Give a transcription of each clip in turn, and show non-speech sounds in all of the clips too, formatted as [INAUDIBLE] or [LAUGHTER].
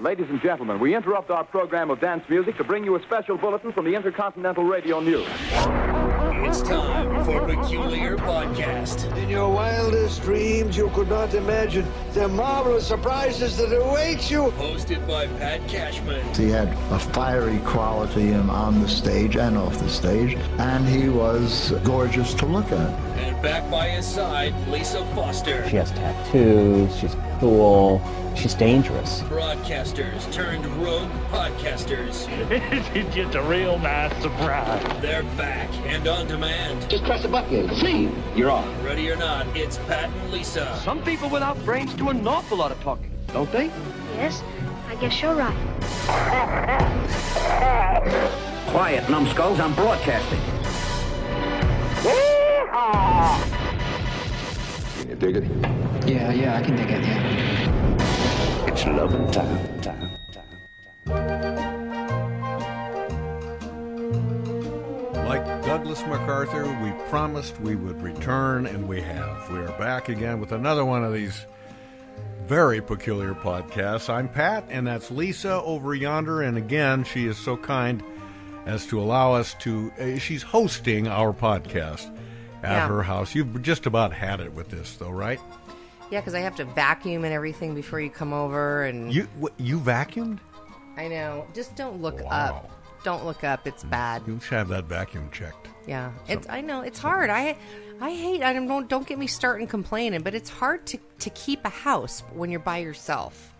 Ladies and gentlemen, we interrupt our program of dance music to bring you a special bulletin from the Intercontinental Radio News. It's time for Peculiar Podcast. In your wildest dreams, you could not imagine the marvelous surprises that await you. Hosted by Pat Cashman. He had a fiery quality on the stage and off the stage, and he was gorgeous to look at. And back by his side, Lisa Foster. She has tattoos, she's cool, she's dangerous. Broadcasters turned rogue podcasters. [LAUGHS] it's just a real nice surprise. They're back and on demand. Just press a button. See, you're on. Ready or not, it's Pat and Lisa. Some people without brains do an awful lot of talking, don't they? Yes, I guess you're right. Quiet, numbskulls, I'm broadcasting. Can you dig it? Yeah, yeah, I can dig it, yeah. It's loving time, time, time. Like Douglas MacArthur, we promised we would return, and we have. We are back again with another one of these very peculiar podcasts. I'm Pat, and that's Lisa over yonder, and again, she is so kind as to allow us to. Uh, she's hosting our podcast at Yeah. her house. You've just about had it with this, though, right? Yeah, because I have to vacuum and everything before you come over, and You what, you vacuumed? I know. Just don't look Wow. up. Don't look up. It's mm, bad. You should have that vacuum checked. Yeah, it's. I know it's hard. I, I hate. I don't. Don't get me starting complaining, but it's hard to to keep a house when you're by yourself.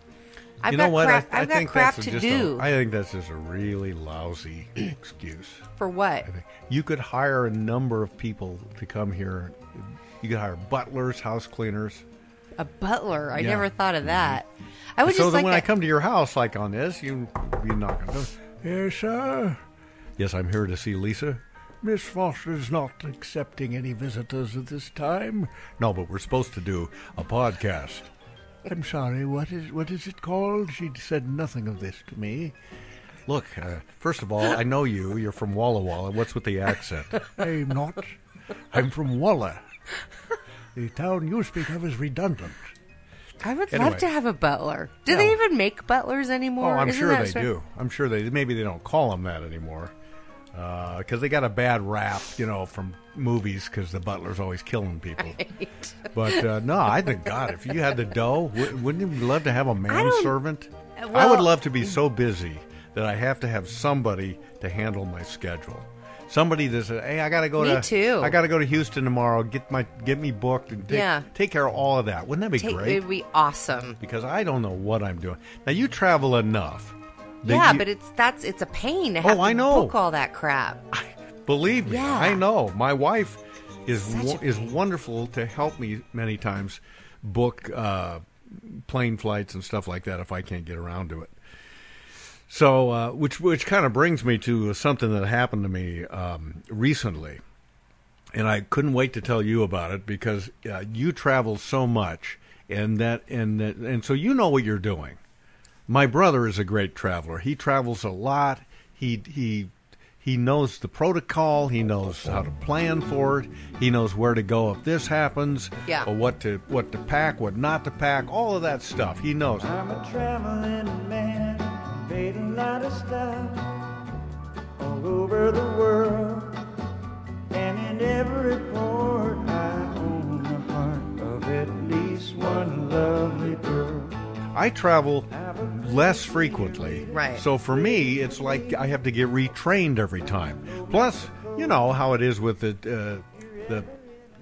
I've you know got what? crap. I, I think crap that's to just do. A, I think that's just a really lousy [CLEARS THROAT] excuse. For what? You could hire a number of people to come here. You could hire butlers, house cleaners. A butler. I Yeah. never thought of mm-hmm. that. I would so just then like when I come to your house, like on this, you you knock on the door. Yes, sir. Yes, I'm here to see Lisa. Miss Foster's not accepting any visitors at this time. No, but we're supposed to do a podcast. I'm sorry. What is what is it called? She said nothing of this to me. Look, uh, first of all, I know you. You're from Walla Walla. What's with the accent? I'm not. I'm from Walla. The town you speak of is redundant. I would Anyway. love to have a butler. Do Yeah. they even make butlers anymore? Oh, anymore? I'm Isn't sure they sort- do. I'm sure they maybe they don't call them that anymore Uh, because they got a bad rap, you know, from movies because the butler's always killing people. [LAUGHS] But uh, no, I think God, if you had the dough, w- wouldn't you love to have a manservant? Uh, I would love to be mm. so busy that I have to have somebody to handle my schedule. Somebody that says, "Hey, I got to go Me to too. I got to go to Houston tomorrow. Get my get me booked and take, Yeah. take care of all of that. Wouldn't that be Take, great? It'd be awesome. because I don't know what I'm doing. Now you travel enough. Yeah, but it's that's it's a pain to have Oh, I know. book all that crap. [LAUGHS] Believe me, Yeah. I know. My wife is wo- is wonderful to help me many times book uh, plane flights and stuff like that if I can't get around to it. So, uh, which which kind of brings me to something that happened to me um, recently, and I couldn't wait to tell you about it because uh, you travel so much, and that and that, and so you know what you're doing. My brother is a great traveler. He travels a lot. He he he knows the protocol. He knows how to plan for it. He knows where to go if this happens. Yeah. Or what to what to pack, what not to pack. All of that stuff. He knows. I'm a traveling man, made a lot of stuff all over the world. And in every port, I own the heart of at least one lovely girl. I travel less frequently. Right. So for me, it's like I have to get retrained every time. Plus, you know how it is with the uh, the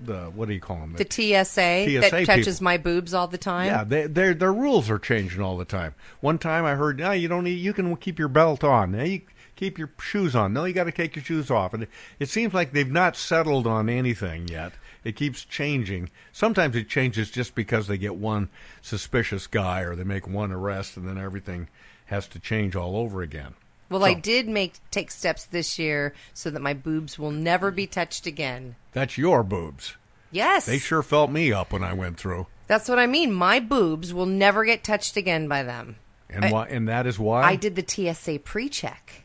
the what do you call them? The TSA, TSA that touches people. my boobs all the time. Yeah, they, their their rules are changing all the time. One time I heard, no, you don't need, you can keep your belt on. Now you keep your shoes on. No, you got to take your shoes off. And it, it seems like they've not settled on anything yet. It keeps changing. Sometimes it changes just because they get one suspicious guy or they make one arrest, and then everything has to change all over again. Well, So- I did make take steps this year so that my boobs will never be touched again. That's your boobs. Yes, They sure felt me up when I went through. that's what I mean. My boobs will never get touched again by them. And I- why? And that is why. I did the TSA pre-check.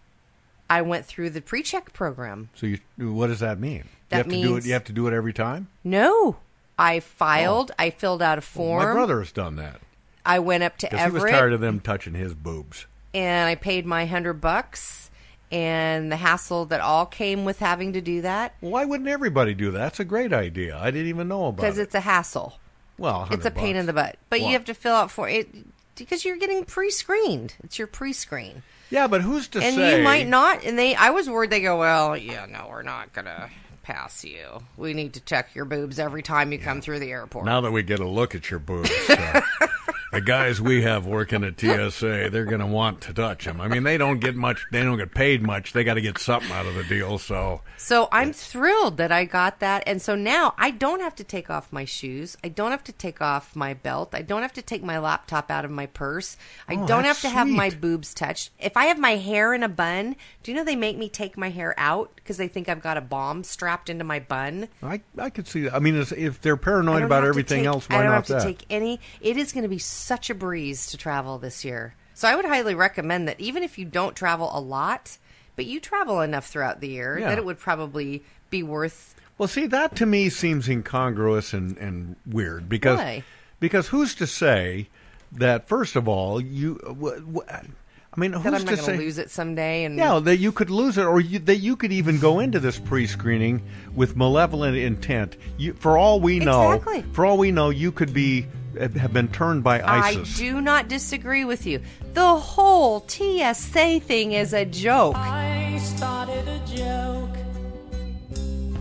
I went through the pre-check program. So you, what does that mean? That you have to do it. You have to do it every time. No, I filed. Oh. I filled out a form. My brother has done that. I went up to Because he was tired of them touching his boobs. and I paid my hundred bucks and the hassle that all came with having to do that Why wouldn't everybody do that? That's a great idea. I didn't even know about it. because it's a hassle. well, It's a pain bucks. in the butt. But Why? you have to fill out for it because you're getting pre-screened. It's your pre-screen. Yeah, but who's to and say? you might not and they I was worried they go, "Well, yeah, no, we're not going to pass you. We need to check your boobs every time you come through the airport." Now that we get a look at your boobs, uh, [LAUGHS] the guys we have working at TSA, they're going to want to touch them. I mean, they don't get much. They don't get paid much. They got to get something out of the deal. So So I'm thrilled that I got that. And so now I don't have to take off my shoes. I don't have to take off my belt. I don't have to take my laptop out of my purse. I Oh, don't have that's to have my boobs touched. If I have my hair in a bun, do you know they make me take my hair out because they think I've got a bomb strapped into my bun? I I could see that. I mean, if they're paranoid about everything take- else, why I don't not have to that? take any. It is going to be such a breeze to travel this year. So I would highly recommend that even if you don't travel a lot, but you travel enough throughout the year Yeah. that it would probably be worth Well, see, that to me seems incongruous and, and weird because Why? because who's to say that first of all you w- w- I mean who's that I'm to not say going to lose it someday. And yeah that you could lose it or you, that you could even go into this pre-screening with malevolent intent. You, for all we know, Exactly. for all we know, you could be have been turned by ISIS. I do not disagree with you. The whole TSA thing is a joke. I started a joke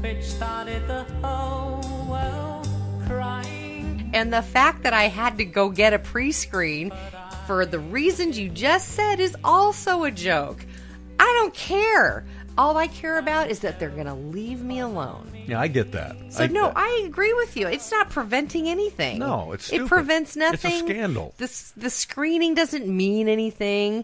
which started the whole world crying. And the fact that I had to go get a pre screen for the reasons you just said is also a joke. I don't care. All I care about is that they're going to leave me alone. Yeah, I get that. So I, no, I agree with you. It's not preventing anything. No, it's it prevents nothing. It's a scandal. The the screening doesn't mean anything.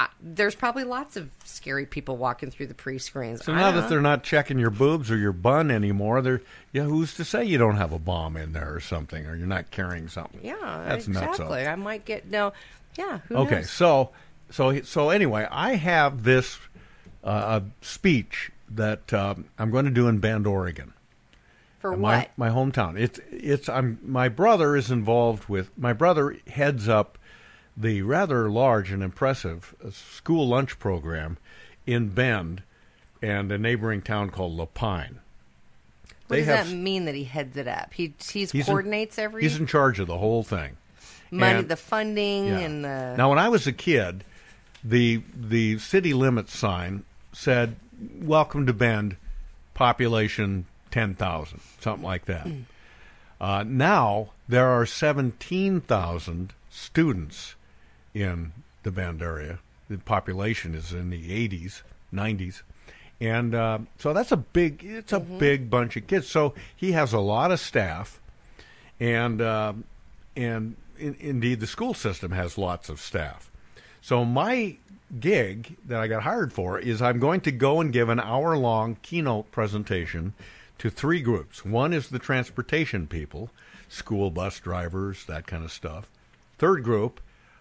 I, there's probably lots of scary people walking through the pre-screens. So now that know. they're not checking your boobs or your bun anymore, they're yeah. Who's to say you don't have a bomb in there or something, or you're not carrying something? yeah, that's nuts. exactly. I might get no. Yeah. Who Okay, knows? so so so anyway, I have this uh, a speech that um, I'm going to do in Bend, Oregon. For my, what? My hometown. It's it's I'm my brother is involved with my brother heads up the rather large and impressive uh, school lunch program in Bend and a neighboring town called La Pine. What does that mean that he heads it up? He he's, he's in- coordinates every He's in charge of the whole thing. money, And- the funding, Yeah. and the. Now, when I was a kid, the the city limits sign said "Welcome to Bend, population ten thousand, something like that." Uh, now there are seventeen thousand students in the Bend area. The population is in the eighties, nineties, and uh, so that's a big. It's a big bunch of kids. So he has a lot of staff, and uh, and in, indeed the school system has lots of staff. So my gig that I got hired for is I'm going to go and give an hour long keynote presentation to three groups. One is the transportation people, school bus drivers, that kind of stuff. Third group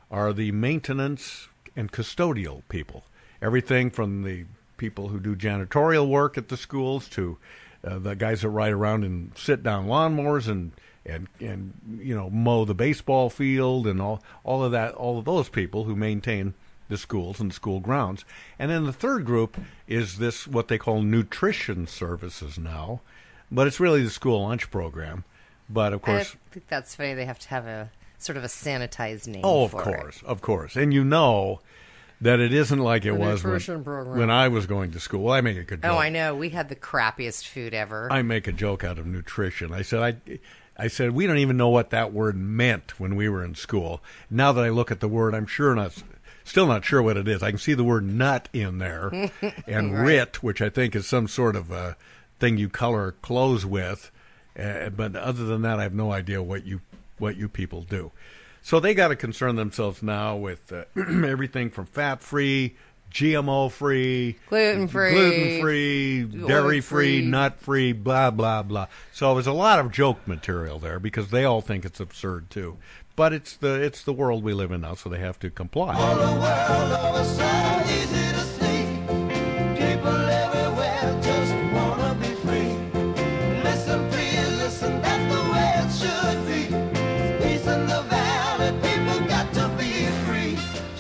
are the maintenance and custodial people. Everything from the people who do janitorial work at the schools to uh, the guys that ride around and sit down lawnmowers and and and you know mow the baseball field and all all of that all of those people who maintain the schools and school grounds and then the third group is this what they call nutrition services now but it's really the school lunch program but of course I think that's funny. They have to have a sort of a sanitized name. Oh, of course, It. of course, and you know that it isn't like it The was when, when I was going to school. Well, I make a good joke. Oh, I know. We had the crappiest food ever. I make a joke out of nutrition. I said I. I said we don't even know what that word meant when we were in school. Now that I look at the word, I'm sure not, still not sure what it is. I can see the word nut in there, [LAUGHS] and Right. rit, which I think is some sort of a thing you color clothes with. Uh, but other than that, I have no idea what you what you people do. So they got to concern themselves now with uh, [CLEARS THROAT] everything from fat free, GMO free, Gluten-free, gluten free, dairy free, oil-free. nut free, blah blah blah. So there's a lot of joke material there because they all think it's absurd too. But it's the it's the world we live in now, so they have to comply.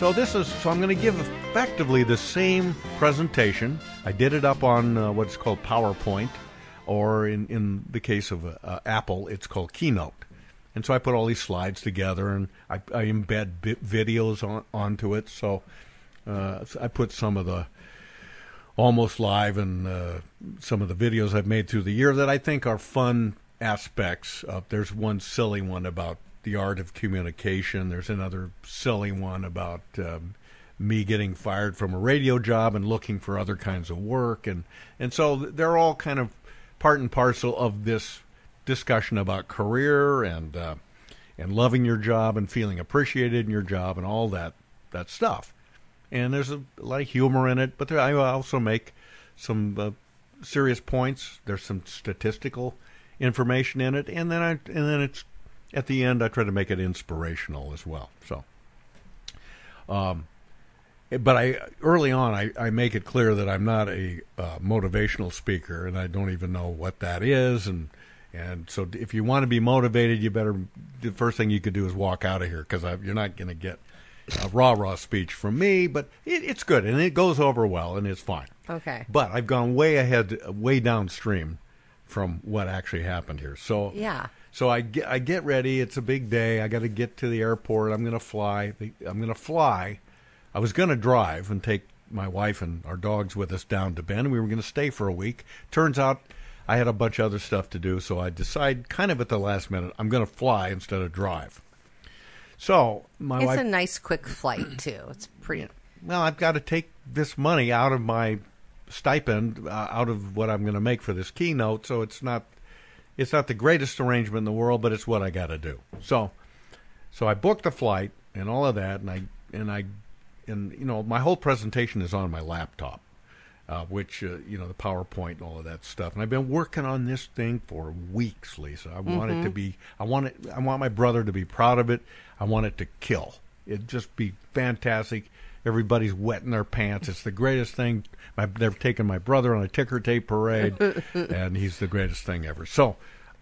So this is so I'm going to give effectively the same presentation. I did it up on uh, what's called PowerPoint, or in in the case of uh, Apple, it's called Keynote. And so I put all these slides together, and I, I embed videos on, onto it. So uh, I put some of the almost live and uh, some of the videos I've made through the year that I think are fun aspects. Of, there's one silly one about the art of communication. There's another silly one about um, me getting fired from a radio job and looking for other kinds of work, and and so they're all kind of part and parcel of this discussion about career and uh, and loving your job and feeling appreciated in your job and all that that stuff. And there's a lot of humor in it, but there, I also make some uh, serious points. There's some statistical information in it, and then I and then it's at the end I try to make it inspirational as well. So, um, but I early on I, I make it clear that I'm not a uh, motivational speaker, and I don't even know what that is, and and so if you want to be motivated, you better the first thing you could do is walk out of here because you're not going to get a rah rah speech from me, but it, it's good and it goes over well and it's fine. Okay. But I've gone way ahead, way downstream from what actually happened here. So Yeah. So I get I get ready. It's a big day. I got to get to the airport. I'm going to fly. I'm going to fly. I was going to drive and take my wife and our dogs with us down to Bend. We were going to stay for a week. Turns out I had a bunch of other stuff to do, so I decide kind of at the last minute I'm going to fly instead of drive. So my it's wife, a nice quick flight too. It's pretty. well, I've got to take this money out of my stipend, uh, out of what I'm going to make for this keynote. So it's not, it's not the greatest arrangement in the world, but it's what I got to do. So, so I booked the flight and all of that, and I and I, and you know, my whole presentation is on my laptop. Uh, which uh, you know the PowerPoint and all of that stuff. And I've been working on this thing for weeks, Lisa. I want it to Mhm. be. I want it. I want my brother to be proud of it. I want it to kill. It just be fantastic. Everybody's wetting their pants. It's the greatest thing. My, they're taken my brother on a ticker tape parade, [LAUGHS] and he's the greatest thing ever. So,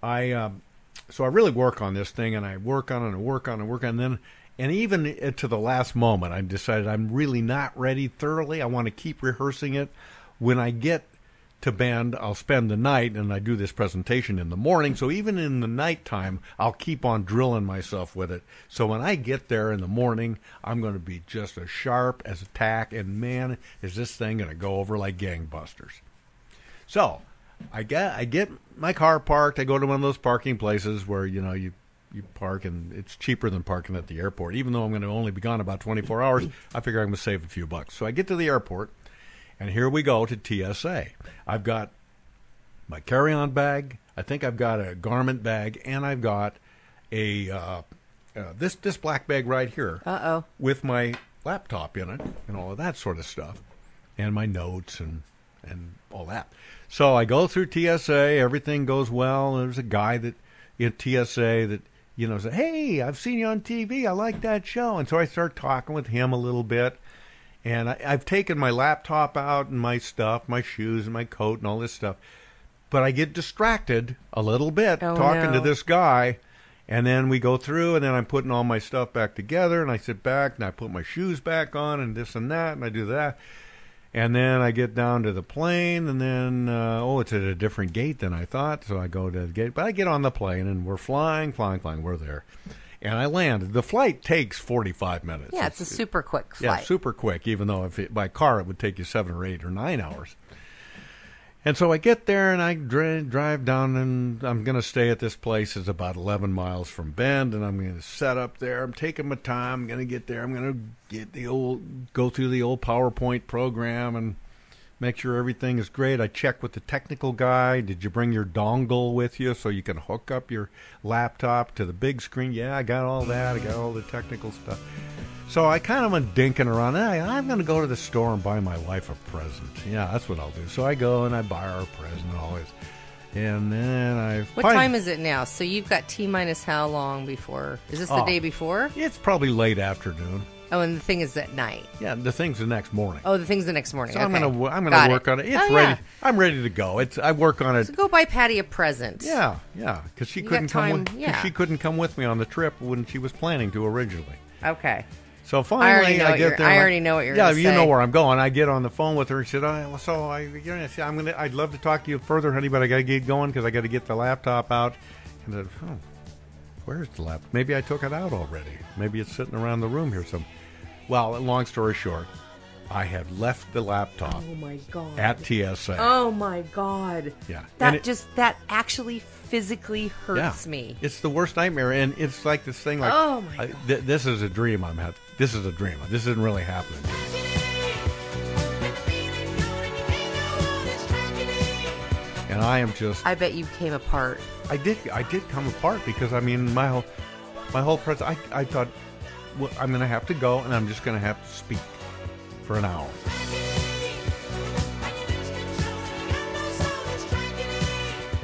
I um, so I really work on this thing, and I work on it and work on it and work on it. And then, and even to the last moment, I decided I'm really not ready thoroughly. I want to keep rehearsing it. When I get to Bend, I'll spend the night, and I do this presentation in the morning. So even in the nighttime, I'll keep on drilling myself with it. So when I get there in the morning, I'm going to be just as sharp as a tack. And man, is this thing going to go over like gangbusters. So I get I get my car parked. I go to one of those parking places where you know you you park and it's cheaper than parking at the airport. Even though I'm going to only be gone about 24 hours, I figure I'm going to save a few bucks. So I get to the airport, and here we go to TSA. I've got my carry-on bag. I think I've got a garment bag, and I've got a uh, uh, this this black bag right here Uh oh. with my laptop in it and all of that sort of stuff, and my notes and and all that. So I go through TSA. Everything goes well. There's a guy that in TSA that you know said, "Hey, I've seen you on TV. I like that show." And so I start talking with him a little bit. And I, I've taken my laptop out and my stuff, my shoes and my coat and all this stuff. But I get distracted a little bit Oh, talking to this guy. And then we go through, and then I'm putting all my stuff back together, and I sit back and I put my shoes back on, and this and that, and I do that. And then I get down to the plane, and then, uh, oh, it's at a different gate than I thought, so I go to the gate. But I get on the plane, and we're flying, flying, flying. We're there. And I land. The flight takes 45 minutes. Yeah, it's a super quick flight. Yeah, super quick, even though if it, by car it would take you seven or eight or nine hours. And so I get there and I dri- drive down, and I'm going to stay at this place. It's about 11 miles from Bend, and I'm going to set up there. I'm taking my time. I'm going to get there. I'm going to get the old, go through the old PowerPoint program and make sure everything is great. I check with the technical guy. Did you bring your dongle with you so you can hook up your laptop to the big screen? Yeah, I got all that. I got all the technical stuff. So I kind of went dinking around. Hey, I'm going to go to the store and buy my wife a present. Yeah, that's what I'll do. So I go and I buy her a present always. And then I What find- time is it now? So you've got T minus how long before? Is this the Oh. day before? It's probably late afternoon. Oh, and the thing is at night. Yeah, the thing's the next morning. Oh, the thing's the next morning. So I'm gonna I'm gonna work on it. It's Oh, ready. yeah. I'm ready to go. It's I work on it. So go buy Patty a present. Yeah, yeah, because she You couldn't come. With, yeah. she couldn't come with me on the trip when she was planning to originally. Okay. So finally, know I get there. I already know what you're Yeah, you know where I'm going. I get on the phone with her and she said, oh, "So I, you know, I'm gonna. I'd love to talk to you further, honey, but I got to get going because I got to get the laptop out." And I said, "Oh, where's the laptop? Maybe I took it out already. Maybe it's sitting around the room here. Some." Well, long story short, I had left the laptop Oh my god. at TSA. Oh my god. Yeah. That it- just that actually physically hurts yeah. me. It's the worst nightmare, and it's like this thing. Like, Oh, my I- th- this is a dream I'm having. This is a dream. This isn't really happening. And I am just. I bet you came apart. I did. I did come apart because I mean my whole, my whole present. I I thought, I'm going to have to go, and I'm just going to have to speak for an hour.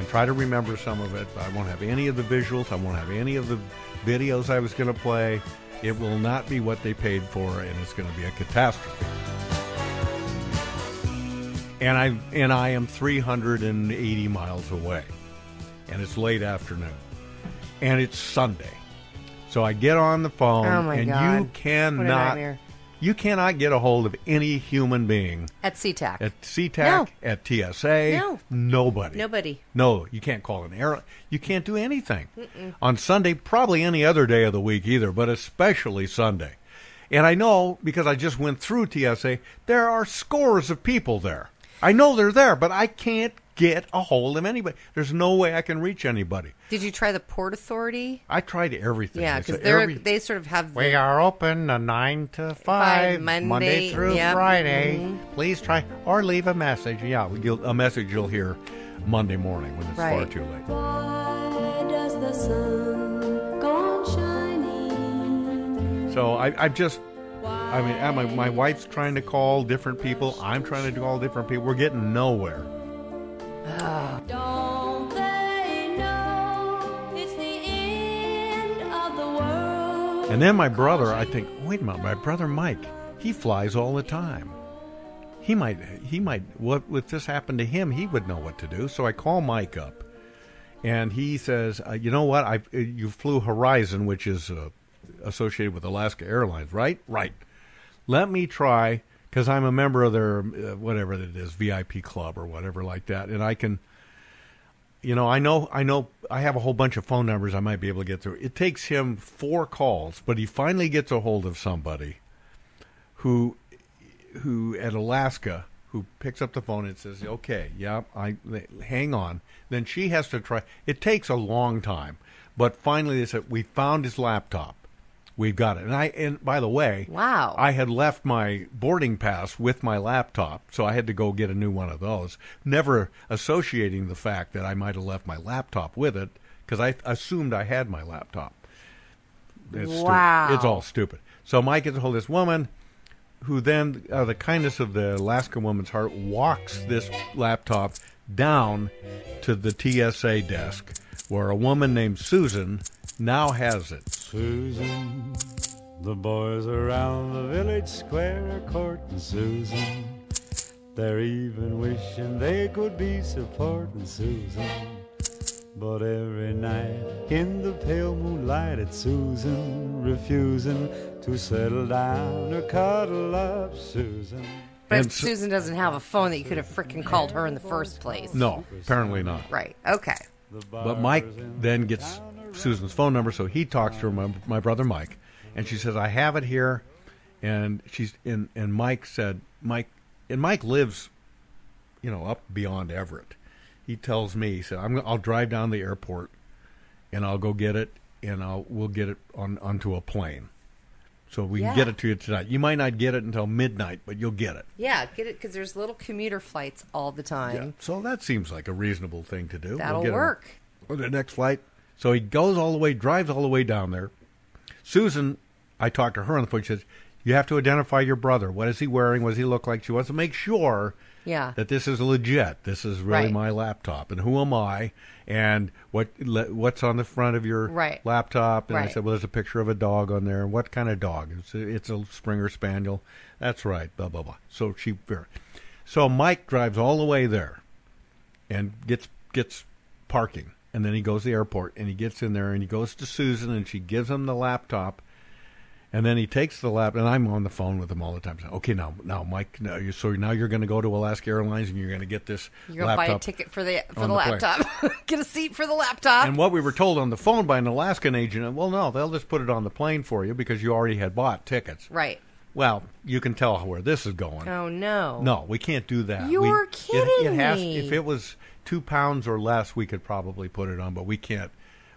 and try to remember some of it. I won't have any of the visuals. I won't have any of the videos I was going to play. It will not be what they paid for, and it's going to be a catastrophe. And I and I am 380 miles away, and it's late afternoon, and it's Sunday. So I get on the phone, Oh, and God. you cannot you cannot get a hold of any human being At SeaTac. at SeaTac, No. at TSA. No. Nobody. Nobody. No, you can't call an air. You can't do anything Mm-mm. on Sunday. Probably any other day of the week either, but especially Sunday. And I know because I just went through TSA. There are scores of people there. I know they're there, but I can't get a hold of anybody. There's no way I can reach anybody. Did you try the Port Authority? I tried everything. Yeah, because they're every- they sort of have. The, we are open uh, nine to Five, five, Monday, through yep. Friday. Mhm. Please try or leave a message. Yeah, you'll, a message you'll hear Monday morning when it's far too late. Why does the sun go on shining? So I, I just, I mean, uh, my, my wife's trying to call different people. I'm trying to call different people. We're getting nowhere. Don't they know it's the end of the world? And then my brother, I think, wait a minute, my brother Mike, he flies all the time. He might, he might, what if this happened to him, he would know what to do. So I call Mike up, and he says, uh, you know what, I, you flew Horizon, which is uh, associated with Alaska Airlines, right? Right. Let me try, because I'm a member of their, uh, whatever it is, VIP club or whatever like that, and I can, you know, I know, I know, I have a whole bunch of phone numbers I might be able to get through. It takes him four calls, but he finally gets a hold of somebody who, who at Alaska, who picks up the phone and says, "Okay, yeah, I hang on." Then she has to try. It takes a long time, but finally they said, "We found his laptop. We've got it." And I, and by the way, Wow. I had left my boarding pass with my laptop, so I had to go get a new one of those. Never associating the fact that I might have left my laptop with it because I assumed I had my laptop. It's Wow. it's all stupid. So Mike gets a hold of this woman, who then, out of the kindness of the Alaska woman's heart, walks this laptop down to the TSA desk, where a woman named Susan now has it. Susan, the boys around the village square are courting Susan. They're even wishing they could be supporting Susan. But every night in the pale moonlight, it's Susan refusing to settle down or cuddle up Susan. But And Susan doesn't have a phone that you could have frickin' called her in the first place. No, apparently not. Right. Okay. But Mike then gets Susan's phone number, so he talks to her, my, my brother Mike, and she says, "I have it here," and she's and and Mike said, "Mike," and Mike lives, you know, up beyond Everett. He tells me, he said, "I'm I'll drive down the airport, and I'll go get it, and I'll we'll get it on onto a plane, so we Yeah. can get it to you tonight. You might not get it until midnight, but you'll get it." Yeah, get it because there's little commuter flights all the time. Yeah, so that seems like a reasonable thing to do. That'll get him- work. Or the next flight. So he goes all the way, drives all the way down there. Susan, I talked to her on the phone. She says, "You have to identify your brother. What is he wearing? What does he look like?" She wants to make sure Yeah. that this is legit. This is really Right. my laptop, and who am I? And what le- what's on the front of your Right. laptop? And I said, "Well, there's a picture of a dog on there. What kind of dog? It's a, it's a Springer Spaniel. That's right. Blah blah blah." So she, so Mike drives all the way there, and gets gets parking, and then he goes to the airport, and he gets in there, and he goes to Susan, and she gives him the laptop, And then he takes the lap, and I'm on the phone with him all the time. So, okay, now, now, Mike, now you, so now you're going to go to Alaska Airlines and you're going to get this You're gonna buy a ticket for the for the, the laptop. [LAUGHS] Get a seat for the laptop. And what we were told on the phone by an Alaskan agent, well, no, they'll just put it on the plane for you because you already had bought tickets. right. Well, you can tell where this is going. Oh no. No, we can't do that. You're we, it- kidding it, has, me. If it was two pounds or less, we could probably put it on, but we can't.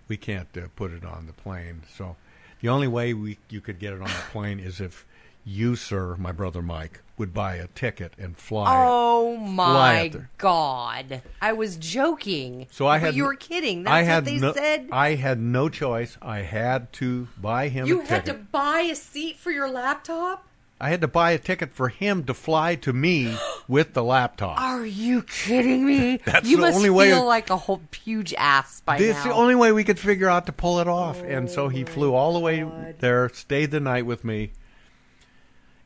We can't uh, put it on the plane. So the only way we you could get it on the plane is if you, sir, my brother Mike, would buy a ticket and fly. Oh fly my there. god! I was joking. So I but had you were kidding. That's I had what they no, said. I had no choice. I had to buy him you had to buy a seat for your laptop. I had to buy a ticket for him to fly to me [GASPS] with the laptop. Are you kidding me? [LAUGHS] That's you the must only way- feel like a whole huge ass by This now. is the only way we could figure out to pull it off. and so he flew all the way there, stayed the night with me.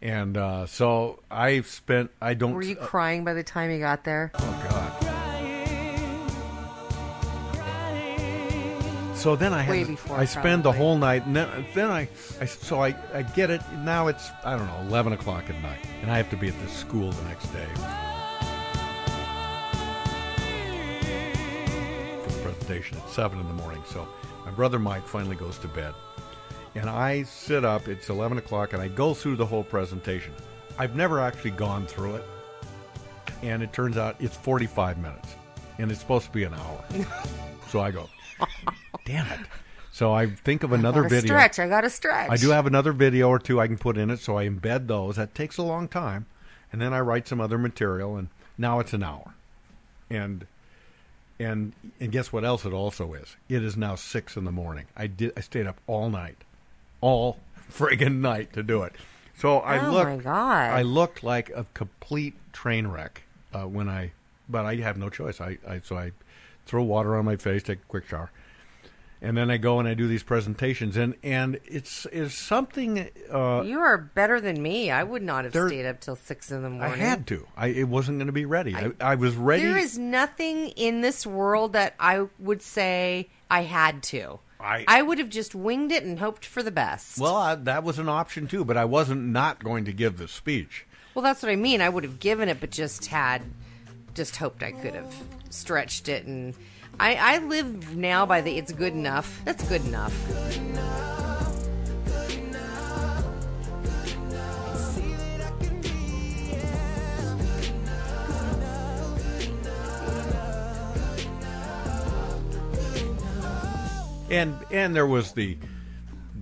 And uh, so I spent, I don't. Were you uh, crying by the time he got there? oh, God. So then I had, before, I spend the probably. whole night, and then, then I, I, so I, I get it. Now it's, I don't know, 11 o'clock at night, and I have to be at this school the next day for the presentation at 7 in the morning. So my brother Mike finally goes to bed, and I sit up. It's 11 o'clock, and I go through the whole presentation. I've never actually gone through it, and it turns out it's 45 minutes, and it's supposed to be an hour. [LAUGHS] so I go, damn it. So I think of another I gotta video. Stretch. I got to stretch. I do have another video or two I can put in it, so I embed those. That takes a long time, and then I write some other material, and now it's an hour. And and and guess what else it also is? It is now six in the morning. I did. I stayed up all night, all friggin' night to do it. So I Oh, looked. my God. I looked like a complete train wreck uh, when I, but I have no choice. I, I so I throw water on my face, take a quick shower, and then I go and I do these presentations, and and it's is something. Uh, You are better than me. I would not have There- stayed up till six in the morning. I had to. I it wasn't going to be ready. I, I was ready. There is nothing in this world that I would say I had to. I- would have just winged it and hoped for the best. well, I, that was an option too, but I wasn't not going to give the speech. Well, that's what I mean. I would have given it, but just had, just hoped I could have stretched it. And I, I live now by the it's good enough. That's good enough. And and there was the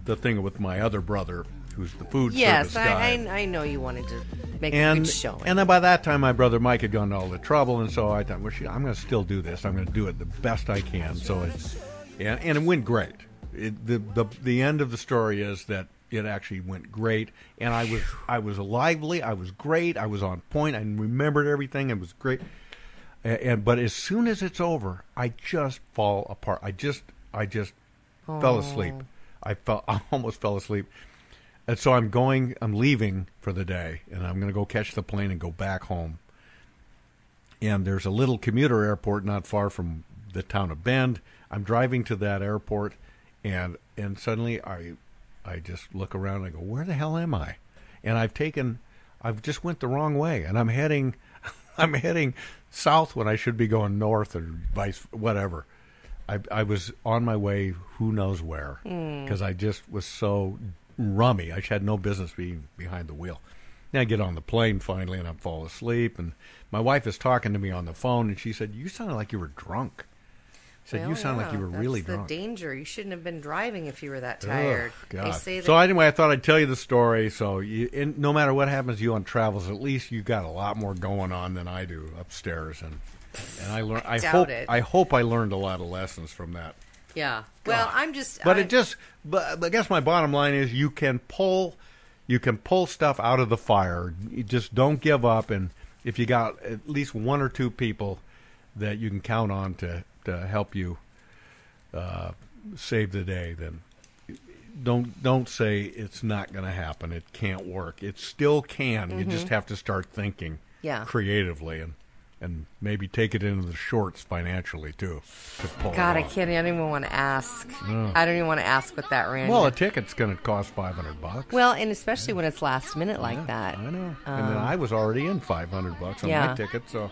the thing with my other brother, who's the food Yes, service guy. I, I, I know you wanted to make a and good showing. and then by that time, my brother Mike had gone to all the trouble, and so I thought, well, shit, I'm going to still do this. I'm going to do it the best I can. So it's and, and it went great. It, the the the end of the story is that it actually went great, and I was I was lively. I was great. I was on point. I remembered everything. It was great. And, and but as soon as it's over, I just fall apart. I just I just fell asleep. I fell [LAUGHS] I almost fell asleep. And so I'm going, I'm leaving for the day, and I'm going to go catch the plane and go back home. And there's a little commuter airport not far from the town of Bend. I'm driving to that airport, and and suddenly I, I just look around and I go, where the hell am I? And I've taken, I've just went the wrong way, and I'm heading, [LAUGHS] I'm heading south when I should be going north or vice whatever. I, I was on my way, who knows where, Hmm. because I just was so rummy. I had no business being behind the wheel. Then I get on the plane finally, and I fall asleep. And my wife is talking to me on the phone, and she said, "You sounded like you were drunk." She said, Well, "You sound like you were that's really the drunk." danger. You shouldn't have been driving if you were that tired. God. They say that so anyway, I thought I'd tell you the story. So you, no matter what happens to you on travels, at least you got a lot more going on than I do upstairs, and and I learned. I Doubt hope it. I hope I learned a lot of lessons from that. Yeah. Well, I'm just. But I, it just, but I guess my bottom line is you can pull, you can pull stuff out of the fire. You just don't give up, and if you got at least one or two people that you can count on to to help you uh, save the day, then don't don't say it's not going to happen. It can't work. It still can. You just have to start thinking Yeah. creatively, and and maybe take it into the shorts financially too. To pull it God, I can't. I don't even want to ask. No. I don't even want to ask what that ran. Well, a ticket's going to cost five hundred bucks. well, and especially when it's last minute like that. I know. and then Um, I was already in five hundred bucks on Yeah. my ticket, so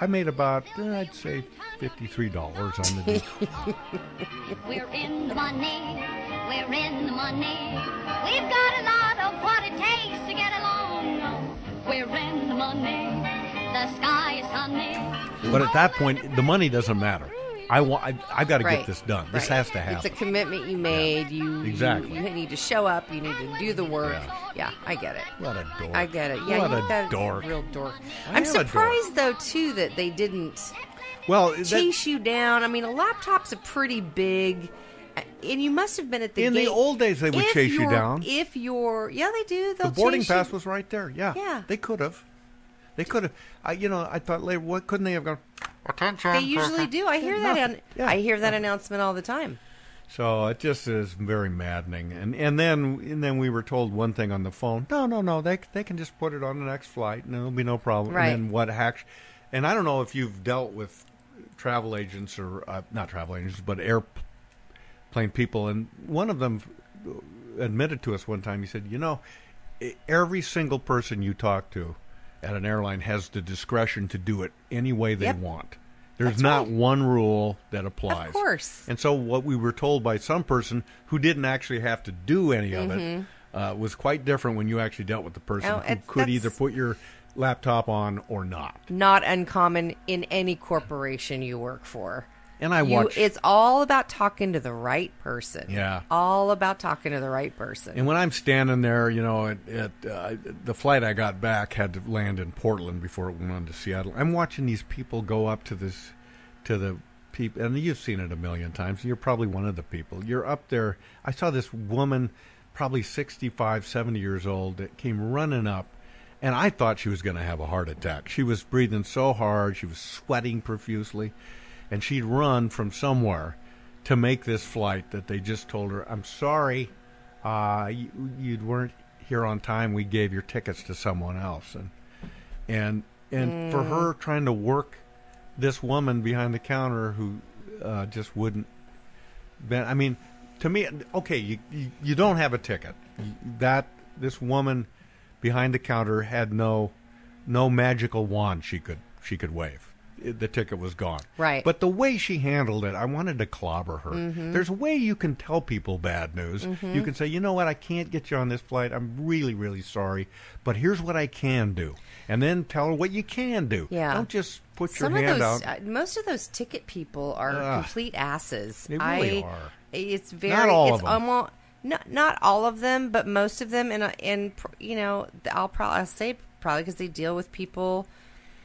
I made about eh, I'd say fifty three dollars on the deal. [LAUGHS] We're in the money. We're in the money. We've got a lot of what it takes to get along. We're in the money. The sky is sunny. but at that point, the money doesn't matter. I want. I, I've got to Right, get this done. This right. has to happen. It's a commitment you made. You Exactly. You, you need to show up. You need to do the work. Yeah. Yeah, I get it. What a dork. I get it. Yeah, What you a that dork. real dork. I I'm am a dork. surprised though too that they didn't well, that- chase you down. I mean, a laptop's a pretty big, uh, and you must have been at the In the old days, they would If chase you you're- down. If you're, yeah, they do. the They'll boarding chase you. pass was right there. Yeah. Yeah. They could have. They could have. I, you know, I thought later, what couldn't they have gone? Attention. They usually do. I hear that. An, Yeah. I hear that announcement all the time. So it just is very maddening. And and then and then we were told one thing on the phone. No, no, no. They they can just put it on the next flight, and it'll be no problem. Right. And then what hacks? And I don't know if you've dealt with travel agents or uh, not travel agents, but airplane people. And one of them admitted to us one time. He said, "You know, every single person you talk to at an airline has the discretion to do it any way they Yep. want." There's That's not right. one rule that applies. Of course. And so what we were told by some person who didn't actually have to do any of it uh, was quite different when you actually dealt with the person Mm-hmm. Oh, who could either put your laptop on or not. Not uncommon in any corporation you work for. And I You- watch. It's all about talking to the right person. Yeah. All about talking to the right person. and when I'm standing there, you know, at, at uh, the flight I got back had to land in Portland before it went on to Seattle. I'm watching these people go up to this, to the people, and you've seen it a million times. You're probably one of the people. You're up there. I saw this woman, probably 65, 70 years old, that came running up, and I thought she was going to have a heart attack. She was breathing so hard, she was sweating profusely, and she'd run from somewhere to make this flight that they just told her, "I'm sorry, uh, you, you weren't here on time. We gave your tickets to someone else." And and and for her trying to work this woman behind the counter who uh, just wouldn't. Ben, I mean, to me, okay, you you, you don't have a ticket. That this woman behind the counter had no no magical wand she could she could wave. The ticket was gone. Right. But the way she handled it, I wanted to clobber her. Mhm. There's a way you can tell people bad news. Mhm. You can say, you know what, I can't get you on this flight. I'm really, really sorry. But here's what I can do. And then tell her what you can do. Yeah. Don't just put Some your hand those, out. uh, most of those ticket people are complete asses. They really I, are. It's very. Not all it's of 'em. almost not not all of them, but most of them. And uh, and you know, I'll probably I'll say probably because they deal with people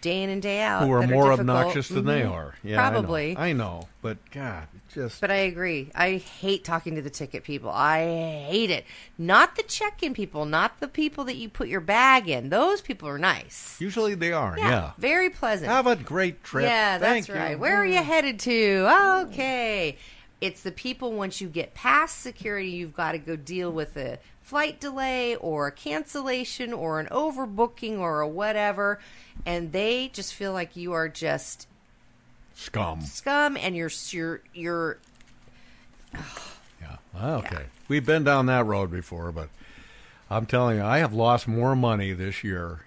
day in and day out who are more obnoxious than they Mhm. are. Yeah, I know. probably. I know, but God, just But I agree. I hate talking to the ticket people. I hate it. Not the check-in people, not the people that you put your bag in. Those people are nice. usually they are. Yeah. Very pleasant. Have a great trip. Yeah, Thank that's right. you. Where are you headed to? Okay. It's the people once you get past security, you've got to go deal with a flight delay or a cancellation or an overbooking or a whatever, and they just feel like you are just Scum. scum and you're you're you're Yeah. Okay. We've been down that road before, but I'm telling you, I have lost more money this year.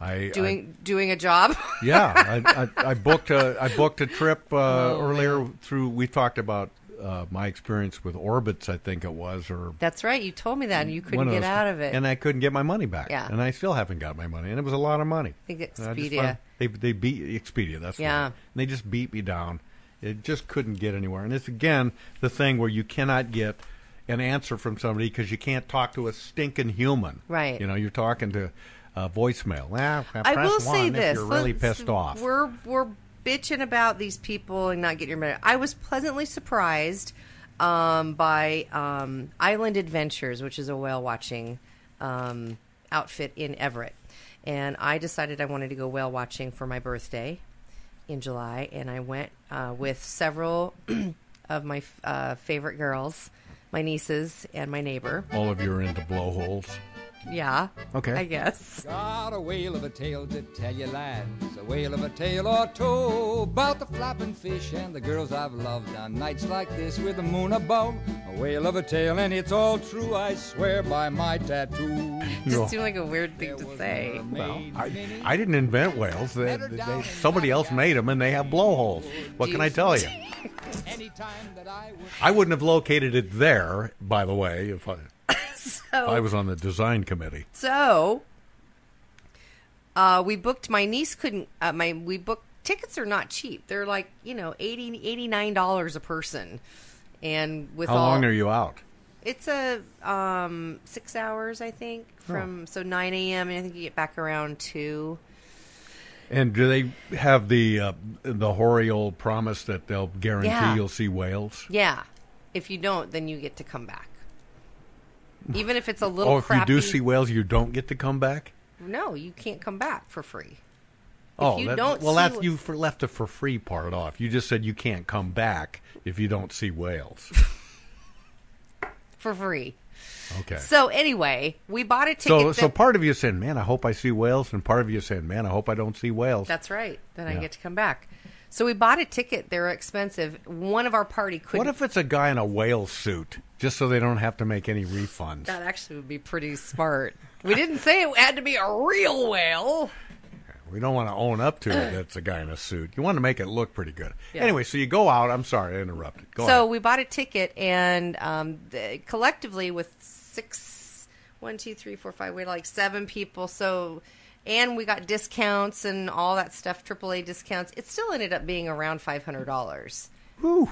I doing doing a job. Yeah, I, I, [LAUGHS] I booked a I booked a trip uh, Oh, earlier through. We talked about uh, my experience with Orbitz, I think it was, or That's right. You told me that and you couldn't get those- out of it. and I couldn't get my money back. Yeah. and I still haven't got my money, and it was a lot of money. I think I Expedia. found- They they beat Expedia. That's Yeah. right. And they just beat me down. It just couldn't get anywhere. And it's again the thing where you cannot get an answer from somebody because you can't talk to a stinking human. Right. You know, you're talking to uh, voicemail. Well, I will one say if this: you're really pissed off. We're we're bitching about these people and not getting your money. I was pleasantly surprised um, by um, Island Adventures, which is a whale watching um, outfit in Everett, and I decided I wanted to go whale watching for my birthday in July, and I went uh, with several [CLEARS THROAT] of my uh, favorite girls, my nieces, and my neighbor. All of you are into blowholes. Yeah. Okay. I guess. Got a whale of a tale to tell you lads, a whale of a tale or two about the flapping fish and the girls I've loved on nights like this with the moon above. A whale of a tale, and it's all true, I swear by my tattoo. [LAUGHS] Just seemed like a weird thing to say. Well, I, I didn't invent whales. They, they, somebody else made them, and they have blowholes. What can I tell you? I wouldn't have located it there, by the way, if I, [LAUGHS] if I was on the design committee. So, uh, we booked. My niece couldn't. Uh, my we booked tickets are not cheap. They're like you know 80 dollars a person, and with How all, long are you out? It's a um, six hours, I think, from so nine a.m. and I think you get back around two. And do they have the uh, the hoary old promise that they'll guarantee Yeah. you'll see whales? Yeah, if you don't, then you get to come back. Even if it's a little Oh, if crappy. you do see whales, you don't get to come back. no, you can't come back for free. oh, you that- don't well, see that's wh- you for, left the for free part off. You just said you can't come back if you don't see whales. [LAUGHS] For free. Okay. So anyway, we bought a ticket. So, that- so part of you is saying, "Man, I hope I see whales," and part of you is saying, "Man, I hope I don't see whales." That's right. Then I Yeah. get to come back. So we bought a ticket. They're expensive. One of our party couldn't. What if it's a guy in a whale suit, just so they don't have to make any refunds? That actually would be pretty smart. We didn't say it had to be a real whale. We don't want to own up to it. That's a guy in a suit. You want to make it look pretty good. Yeah. Anyway, so you go out. I'm sorry, I interrupted. Go so ahead. we bought a ticket, and um, the, collectively with six, one, two, three, four, five, we had like seven people. So, and we got discounts and all that stuff, AAA discounts. It still ended up being around five hundred dollars. Whew.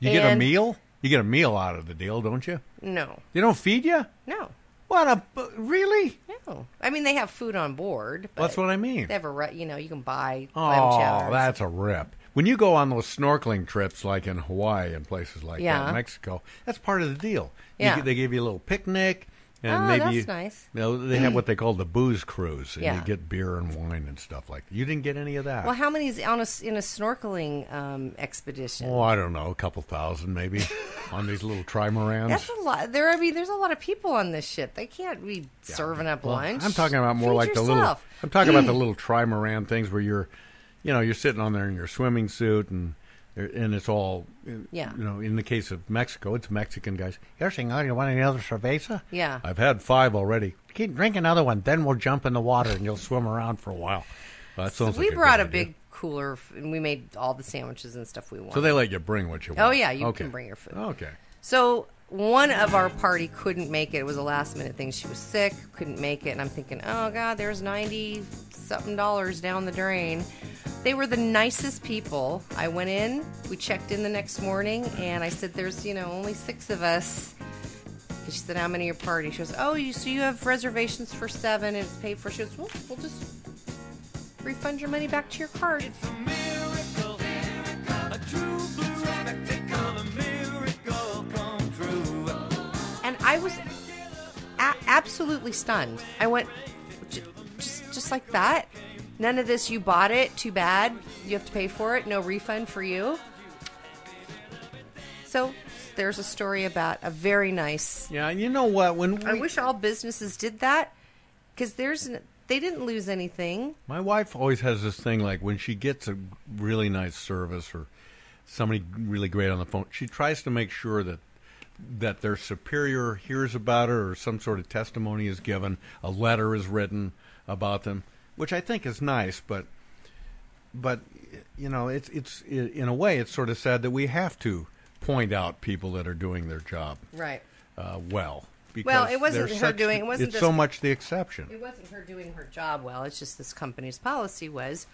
You get a meal. You get a meal out of the deal, don't you? No, They don't feed you. no, What a really? no. I mean, they have food on board. But That's what I mean. They have a, you know, you can buy Oh, that's a rip. When you go on those snorkeling trips, like in Hawaii and places like Yeah. that, Mexico, that's part of the deal. Yeah. get- they give you a little picnic, and Oh, maybe that's nice. you know, they have what they call the booze cruise, and Yeah. you get beer and wine and stuff like. that. You didn't get any of that. Well, how many is on a, in a snorkeling um, expedition? oh, I don't know, a couple thousand maybe [LAUGHS] on these little trimarans. That's a lot. There, I mean, there's a lot of people on this ship. They can't be serving up Well, lunch. I'm talking about more Feed like the little. I'm talking about the [CLEARS THROAT] little trimaran things where you're, you know, you're sitting on there in your swimming suit and Uh, and it's all, uh, Yeah. You know, in the case of Mexico, it's Mexican guys. Here, senor, oh, you want any other cerveza? Yeah. I've had five already. Keep drink another one, then we'll jump in the water and you'll swim around for a while. Well, that sounds we like brought good a big cooler and we made all the sandwiches and stuff we wanted. So they let you bring what you oh, want. Oh yeah, you okay. can bring your food. Okay. So one of our party couldn't make it. It was a last minute thing. She was sick, couldn't make it, and I'm thinking, oh god, there's ninety something dollars down the drain. They were the nicest people. I went in, we checked in the next morning, and I said, "There's you know only six of us." And she said, "How many are party?" She goes, "Oh, you so you have reservations for seven, and it's paid for." She goes, "Well, we'll just refund your money back to your card." and I was a- absolutely stunned. I went just just like that. None of this. You bought it. Too bad. You have to pay for it. No refund for you. So there's a story about a very nice. Yeah, and you know what? When I wish all businesses did that because there's they didn't lose anything. My wife always has this thing like when she gets a really nice service or somebody really great on the phone, she tries to make sure that that their superior hears about her or some sort of testimony is given, a letter is written about them, which I think is nice, but but you know, it's it's in a way it's sort of sad that we have to point out people that are doing their job Right. uh, well. Because Well, it wasn't her such- doing- it wasn't It's so much the exception. It wasn't her doing her job well. It's just this company's policy was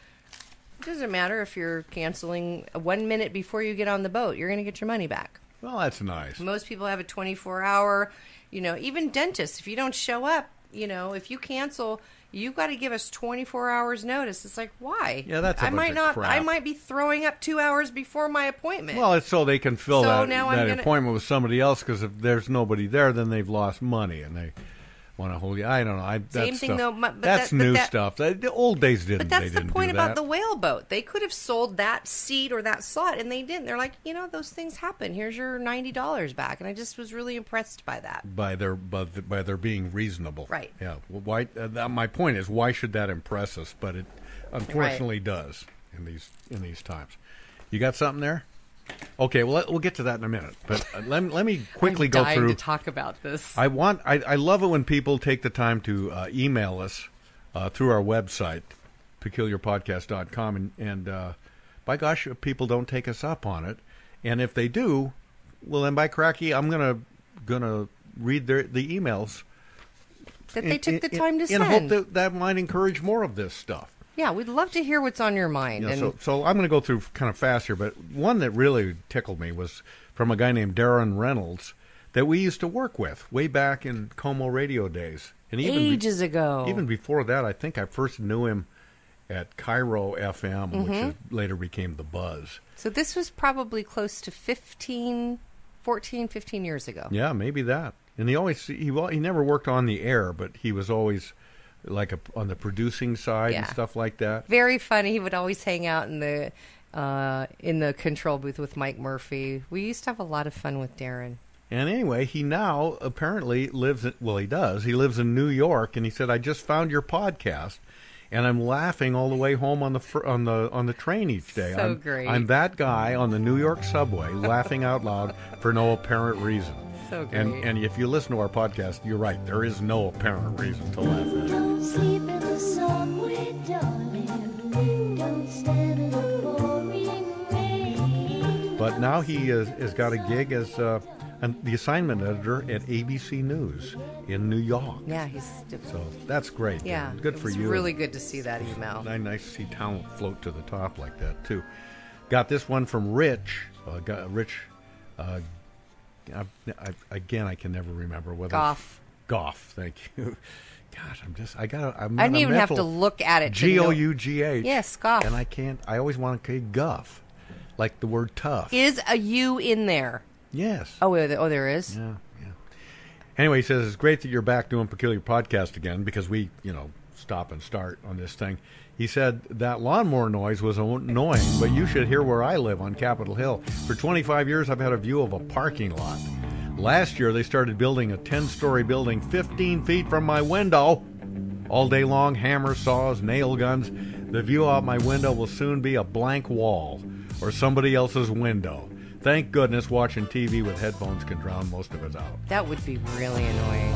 it doesn't matter if you're canceling one minute before you get on the boat, you're going to get your money back. Well, that's nice. Most people have a 24 hour, you know, even dentists, if you don't show up, you know, if you cancel, you got to give us 24 hours notice. It's like, why? Yeah, that's a I might not crap. I might be throwing up 2 hours before my appointment. Well, it's so they can fill So that, that gonna- appointment with somebody else because if there's nobody there, then they've lost money and they. Want to hold you. I don't know. I, Same that's thing stuff- though, but that's that- new that- stuff. The, the old days didn't. But that's the point about the whale boat. They could have sold that seat or that slot, and they didn't. They're like, you know, those things happen. Here's your ninety dollars back, and I just was really impressed by that. by their by, the, by their being reasonable. Right. Yeah. Well, why? Uh, that, my point is, why should that impress us? But it unfortunately does in these in these times. You got something there? Okay. Well, we'll get to that in a minute. But uh, let me- let me [LAUGHS] quickly go through. to talk about this. I want. I, I love it when people take the time to uh, email us uh, through our website, peculiarpodcast.com, and and uh, by gosh, if people don't take us up on it, and if they do, well, then by cracky, I'm gonna gonna read their the emails that they in- took the in- time to in send. hope that that might encourage more of this stuff. Yeah, we'd love to hear what's on your mind. Yeah, and so, so I'm going to go through kind of fast here, but one that really tickled me was from a guy named Darren Reynolds that we used to work with way back in KOMO radio days, and even be- Ages ago. Even before that, I think I first knew him at KIRO FM, which Mhm. is, later became the Buzz. so this was probably close to 15, 14, 15 years ago. Yeah, maybe that. And he always he wa- he never worked on the air, but he was always like a, on the producing side and stuff like that. Very funny. He would always hang out in the uh, in the control booth with Mike Murphy. We used to have a lot of fun with Darren. And anyway, he now apparently lives. In, well, he does. He lives in New York, and he said, "I just found your podcast, and I'm laughing all the way home on the fr- on the on the train each day. So I'm, great. I'm that guy on the New York subway, laughing out loud for no apparent reason. So And great. and if you listen to our podcast, you're right. There is no apparent reason to laugh. At it. Don't sleep in the subway, darling. Don't stand in the pouring rain. But now he is, has got a gig as uh, an, the assignment editor at ABC News in New York. Yeah, he's So that's great. yeah. good for was you. Really good to see that email. Nice, nice to see talent float to the top like that too. Got this one from Rich. Uh, got Rich. Uh, I, I, again, I can never remember whether Gough. Gough. Thank you. [LAUGHS] Gosh, I'm just. I got. To I'm I didn't even have to look at it G O U G H. Yes, Gough. And I can't. I always want to say Guff, like the word tough. Is a U in there? Yes. Oh, oh, oh, there is. Yeah, yeah. Anyway, he says it's great that you're back doing Peculiar Podcast again because we, you know, stop and start on this thing. He said that lawnmower noise was annoying, but you should hear where I live on Capitol Hill. For 25 years, I've had a view of a parking lot. Last year, they started building a 10 story building 15 feet from my window. All day long, hammer saws, nail guns. The view out my window will soon be a blank wall or somebody else's window. Thank goodness watching TV with headphones can drown most of it out. That would be really annoying.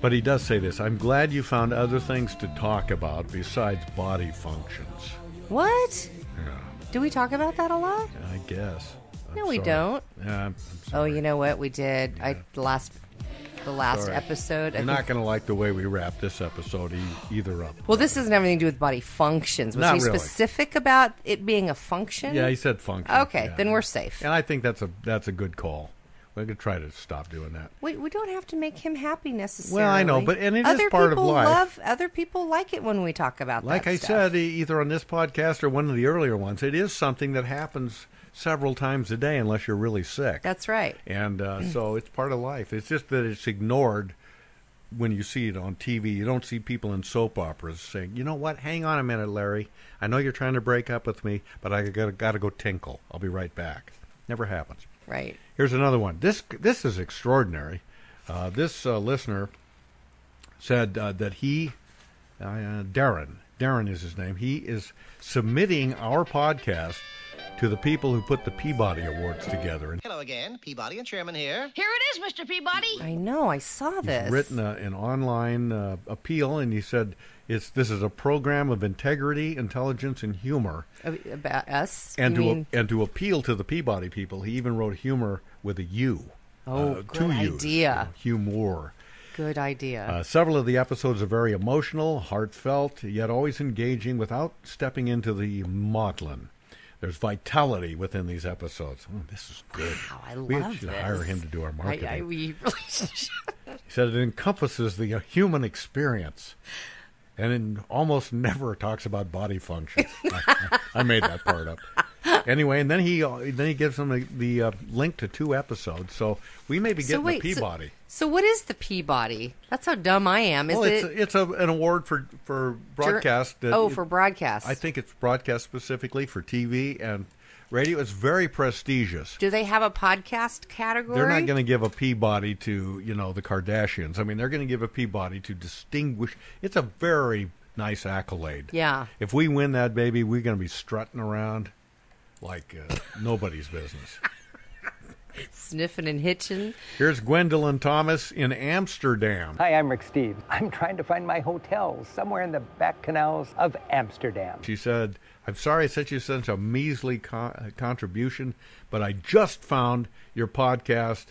But he does say this I'm glad you found other things to talk about besides body functions. What? Yeah, Do we talk about that a lot? I guess. I'm No, we sorry. don't. Yeah, I'm, Oh, you know what? We did. I the last the last sorry. episode. I You're not going to like the way we wrap this episode e- either up. well, this doesn't have anything to do with body functions. Was Not he really. specific about it being a function? Yeah, he said function. Okay, yeah. then we're safe. And I think that's a that's a good call. We're going to try to stop doing that. We, we don't have to make him happy necessarily. Well, I know, but- and it is other part of people life. Love, other people like it when we talk about Like I stuff. said, either on this podcast or one of the earlier ones, it is something that happens several times a day unless you're really sick. That's right. And uh, [CLEARS THROAT] so it's part of life. It's just that it's ignored when you see it on TV. You don't see people in soap operas saying, "You know what? Hang on a minute, Larry. I know you're trying to break up with me, but I got to go tinkle. I'll be right back." Never happens. Right. Here's another one. This this is extraordinary. Uh, this uh, listener said uh, that he, uh, Darren, Darren is his name. He is submitting our podcast to the people who put the Peabody Awards together. And Hello again, Peabody and Sherman here. Here it is, Mr. Peabody. I know. I saw this. he's written a, an online uh, appeal, and he said it's this is a program of integrity, intelligence, and humor. About us. And You to mean- and to appeal to the Peabody people, he even wrote humor with a U. Oh, uh, good two U's, idea. Humor. Good idea. Uh, several of the episodes are very emotional, heartfelt, yet always engaging without stepping into the maudlin. There's vitality within these episodes. Oh, this is good. Wow, I love it. we love should this. hire him to do our marketing. I, I, we really should. He said it encompasses the uh, human experience and it almost never talks about body functions. [LAUGHS] I, I made that part up. Anyway, and then he uh, then he gives them the, the uh, link to two episodes, so we may be So getting wait, the Peabody. So, what is the Peabody? That's how dumb I am. Is well, it? it's it's a, an award for for broadcast. oh, it- for broadcast. I think it's broadcast specifically for TV and radio. It's very prestigious. Do they have a podcast category? They're not going to give a Peabody to you know the Kardashians. I mean, they're going to give a Peabody to distinguish. It's a very nice accolade. Yeah. If we win that baby, we're going to be strutting around like uh, nobody's business. [LAUGHS] Sniffing and hitching. Here's Gwendolyn Thomas in Amsterdam. Hi, I'm Rick Steve. I'm trying to find my hotel somewhere in the back canals of Amsterdam. She said, I'm sorry I sent you such a measly con- contribution, but I just found your podcast.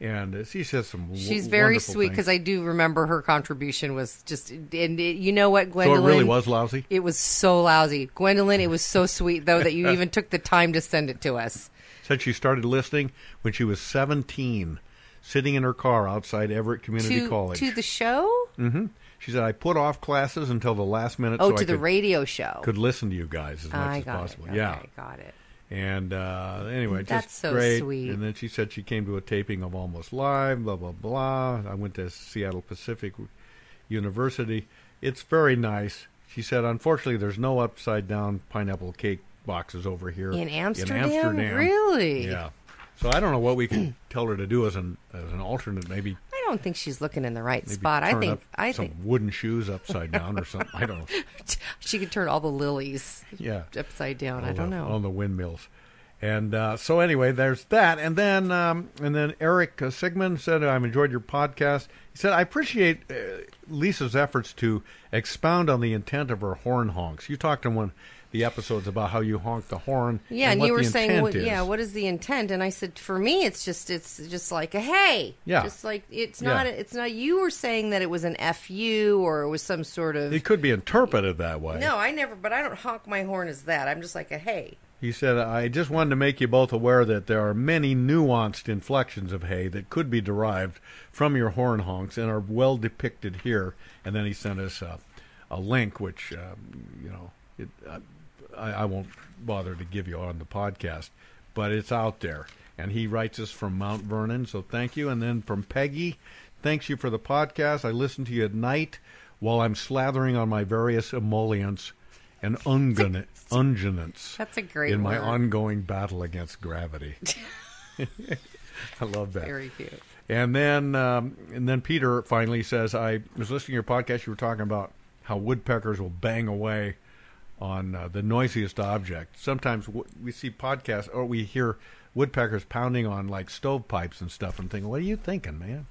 And she says some w- She's very wonderful sweet because I do remember her contribution was just, and it, you know what, Gwendolyn? So it really was lousy? It was so lousy. Gwendolyn, it was so sweet, though, that you [LAUGHS] even took the time to send it to us. Said she started listening when she was 17, sitting in her car outside Everett Community To, College. to the show? Mm-hmm. She said, I put off classes until the last minute Oh, so to I the could, radio show. could listen to you guys as much I as possible. it. Yeah. Okay, got it. And uh, anyway, That's just so great. sweet. And then she said she came to a taping of Almost Live, blah, blah, blah. I went to Seattle Pacific University. It's very nice. She said, unfortunately, there's no upside down pineapple cake boxes over here In Amsterdam? Amsterdam. Really? Yeah. So I don't know what we can [CLEARS THROAT] tell her to do as an as an alternate. Maybe don't think she's looking in the right maybe spot. I think I some think wooden shoes upside down or something. I don't [LAUGHS] know. she could turn all the lilies Yeah. upside down. I don't the- know. on the windmills. And uh, so anyway, there's that. And then um, and then Eric uh, Sigmund said, "I've enjoyed your podcast." He said, "I appreciate uh, Lisa's efforts to expound on the intent of her horn honks. You talked to one the episodes about how you honk the horn. Yeah, and, what you were saying, what, yeah, what is the intent? And I said, for me, it's just, it's just like a hey, Yeah. just like it's Yeah. not, it's not. You were saying that it was an fu or it was some sort of. It could be interpreted that way. no, I never, but I don't honk my horn as that. I'm just like a hey. He said, I just wanted to make you both aware that there are many nuanced inflections of hay that could be derived from your horn honks and are well depicted here. And then he sent us a, a link, which, um, you know, it, uh, I, I won't bother to give you on the podcast, but it's out there. And he writes us from Mount Vernon, so thank you. And then from Peggy, thanks you for the podcast. I listen to you at night while I'm slathering on my various emollients and unguents That's a great in my word. ongoing battle against gravity. [LAUGHS] I love that. Very cute. And then, um, and then Peter finally says, "I was listening to your podcast. You were talking about how woodpeckers will bang away on uh, the noisiest object. Sometimes w- we see podcasts or we hear woodpeckers pounding on like stovepipes and stuff, and thinking, "What are you thinking, man?"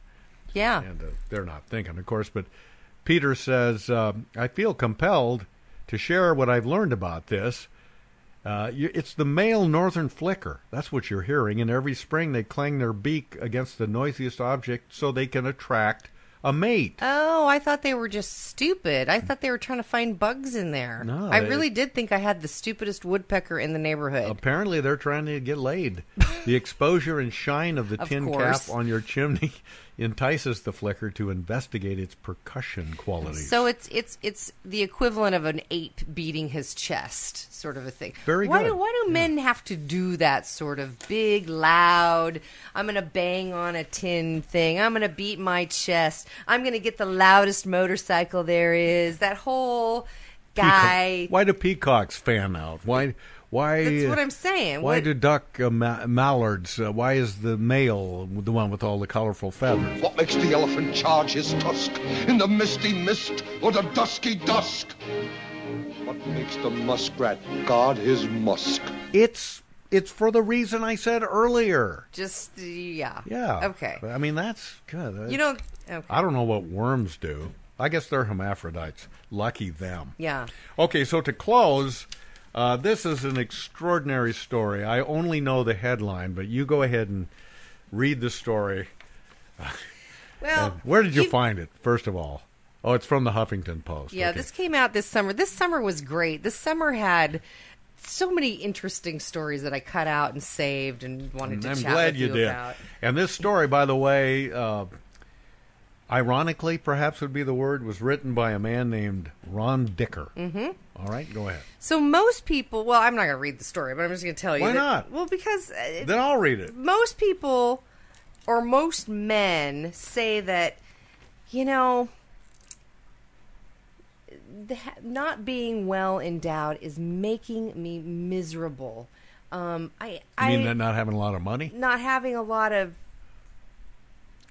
Yeah. And uh, they're not thinking, of course. But Peter says, um, I feel compelled to share what I've learned about this. Uh, you, it's the male northern flicker. That's what you're hearing. And every spring they clang their beak against the noisiest object so they can attract a mate. Oh, I thought they were just stupid. I thought they were trying to find bugs in there. No, I they- really did think I had the stupidest woodpecker in the neighborhood. Apparently, they're trying to get laid. [LAUGHS] the exposure and shine of the Of tin course. cap on your chimney entices the flicker to investigate its percussion qualities. So it's it's it's the equivalent of an ape beating his chest, sort of a thing. Very why good. Do, why do men have to do that sort of big, loud? I'm gonna bang on a tin thing. I'm gonna beat my chest. I'm gonna get the loudest motorcycle there is. That whole guy. Peacock- Why do peacocks fan out? Why? Why? That's what I'm saying. Why What- do duck uh, ma- mallards? Uh, why is the male the one with all the colorful feathers? What makes the elephant charge his tusk in the misty mist or the dusky dusk? What makes the muskrat guard his musk? It's it's for the reason I said earlier. Just yeah. Yeah. Okay. I mean that's good. You know. Okay. I don't know what worms do. I guess they're hermaphrodites. Lucky them. Yeah. Okay, so to close, uh, this is an extraordinary story. I only know the headline, but you go ahead and read the story. [LAUGHS] Well, And where did you you- find it, first of all? Oh, it's from the Huffington Post. Yeah, Okay. this came out this summer. This summer was great. This summer had so many interesting stories that I cut out and saved and wanted to I'm chat glad with you, you did. about. And this story, by the way, uh, ironically, perhaps would be the word, was written by a man named Ron Dicker. Mhm. All right, go ahead. So most people, well, I'm not going to read the story, but I'm just going to tell you. Why that- not? Well, because uh, Then I'll read it. most people or most men say that you know not being well endowed is making me miserable um i You i mean not having a lot of money? not having a lot of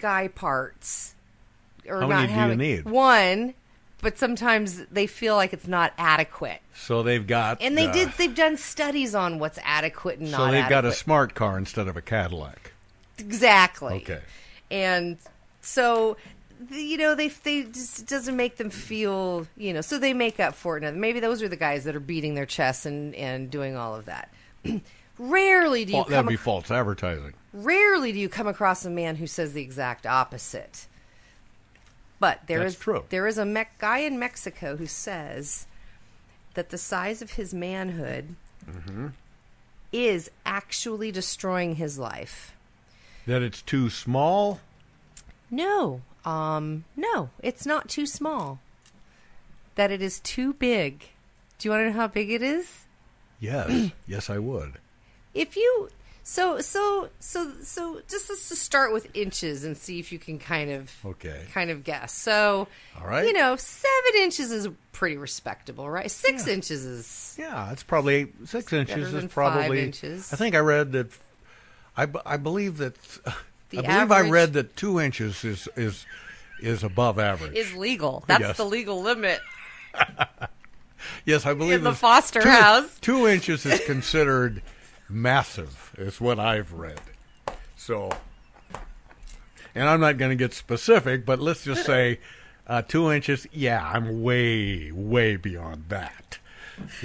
guy parts or How not many do you having need? one but sometimes they feel like it's not adequate So they've got. and they uh, did they've done studies on what's adequate and not. So they've got a adequate. smart car instead of a Cadillac. Exactly. Okay. And so, the, you know, they they just doesn't make them feel, you know, so they make up for it. Now, maybe those are the guys that are beating their chests and and doing all of that. [CLEARS THROAT] rarely do you Well, that'd be ac- false advertising. rarely do you come across a man who says the exact opposite. But there is That's true. there is a Mec- guy in Mexico who says that the size of his manhood hmm is actually destroying his life. That it's too small. No, um, no, it's not too small. That it is too big. Do you want to know how big it is? Yes, [CLEARS THROAT] yes, I would. If you so so so so just let's just start with inches and see if you can kind of Okay. kind of guess. So All right. you know, seven inches is pretty respectable, right? Six inches is Yeah, it's probably six inches is probably. inches. I think I read that. I, I believe that. [LAUGHS] The I believe I read that two inches is is is above average. is legal. That's Yes. the legal limit. [LAUGHS] yes, I believe in the foster two, house. Two inches is considered massive, is what I've read. So, and I'm not going to get specific, but let's just say uh, two inches. Yeah, I'm way, way beyond that.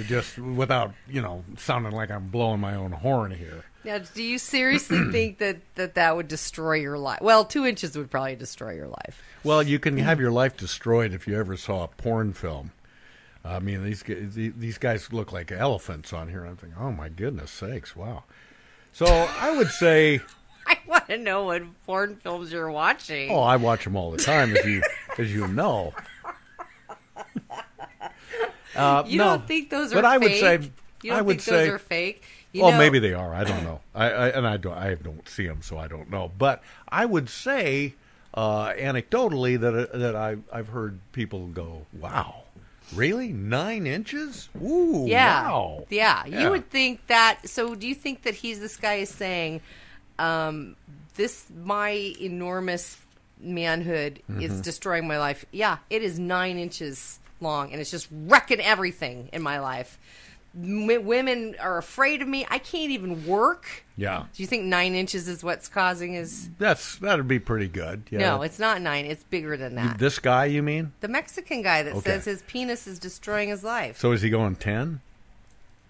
Just without, you know, sounding like I'm blowing my own horn here. Now, do you seriously [CLEARS THROAT] think that, that that would destroy your life? Well, two inches would probably destroy your life. Well, you can have your life destroyed if you ever saw a porn film. I mean, these these guys look like elephants on here. I'm thinking, oh my goodness sakes, wow. So I would say, [LAUGHS] I want to know what porn films you're watching. oh, I watch them all the time, as you [LAUGHS] as you know. [LAUGHS] Uh, you no, don't think those are but I would fake? say, you don't I would think those say, are fake? You well, know- maybe they are. I don't know. I, I and I don't. I don't see them, so I don't know. But I would say, uh, anecdotally, that uh, that I I've heard people go, "Wow, really? Nine inches? Ooh, Yeah. wow." yeah. Yeah. You would think that. So, do you think that he's this guy is saying, um, "This my enormous manhood is Mhm. destroying my life"? Yeah, it is nine inches long, and it's just wrecking everything in my life. M- women are afraid of me. I can't even work. Yeah, Do you think nine inches is what's causing his? that's that'd be pretty good. Yeah. No, it's not nine. It's bigger than that. This guy, you mean? the Mexican guy that Okay. says his penis is destroying his life. So is he going ten?